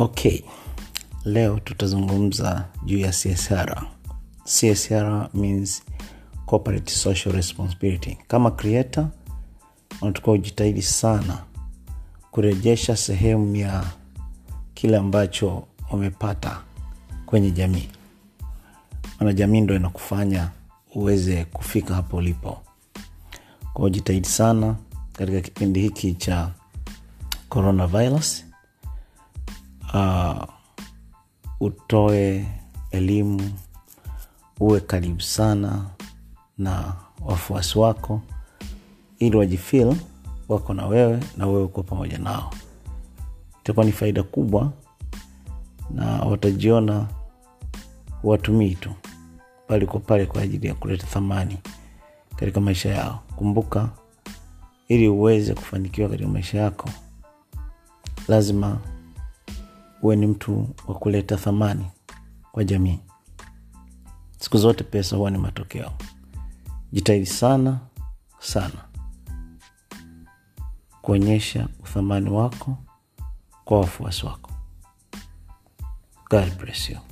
okay leo tutazungumza juu ya csr csr means corporate social responsibility. Kama creator unatakiwa ujitahidi sana kurejesha sehemu ya kile ambacho umepata kwenye jamii. Maana jamii ndo inakufanya uweze kufika hapo ulipo. Kwao jitahidi sana katika kipindi hiki cha coronavirus uh, utoe elimu uwe karibu sana na wafuasi wako ili wajifil wako na wewe na wewe uko pamoja nao. Itakuwa ni faida kubwa na watajiona watumii tu bali kwa pale kwa ajili ya kuleta thamani katika maisha yao. Kumbuka ili uweze kufanikiwa katika maisha yako lazima uwe ni mtu wa kuleta thamani kwa jamii. Siku zote pesa huwa ni matokeo. Jitahidi sana sana. Kuonyesha uthamani wako kwa wafuasi wako. God bless you